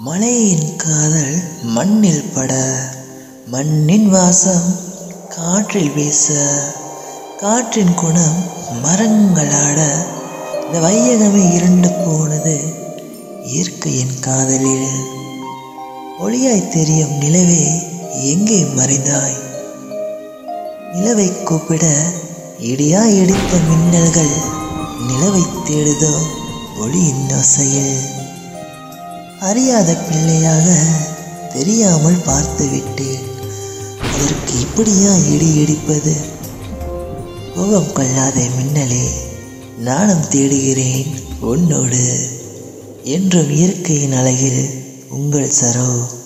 மலையின் காதல் மண்ணில் பட மண்ணின் வாசம் காற்றில் வீச காற்றின் குணம் மரங்களாட இந்த வையகமே இருண்டு போனது இயற்கையின் காதலில். ஒளியாய் தெரியும் நிலவே எங்கே மறைந்தாய்? நிலவை கூப்பிட இடியா இடித்த மின்னல்கள் நிலவை தேடுதோ ஒளியின் ஓசையில் அறியாத பிள்ளையாக தெரியாமல் பார்த்து விட்டேன். அதற்கு இப்படியா இடி இடிப்பது? கோபம் கொள்ளாத மின்னலே நானும் தேடுகிறேன் உன்னோடு. என்றும் இயற்கையின் அழகில் உங்கள் சரோ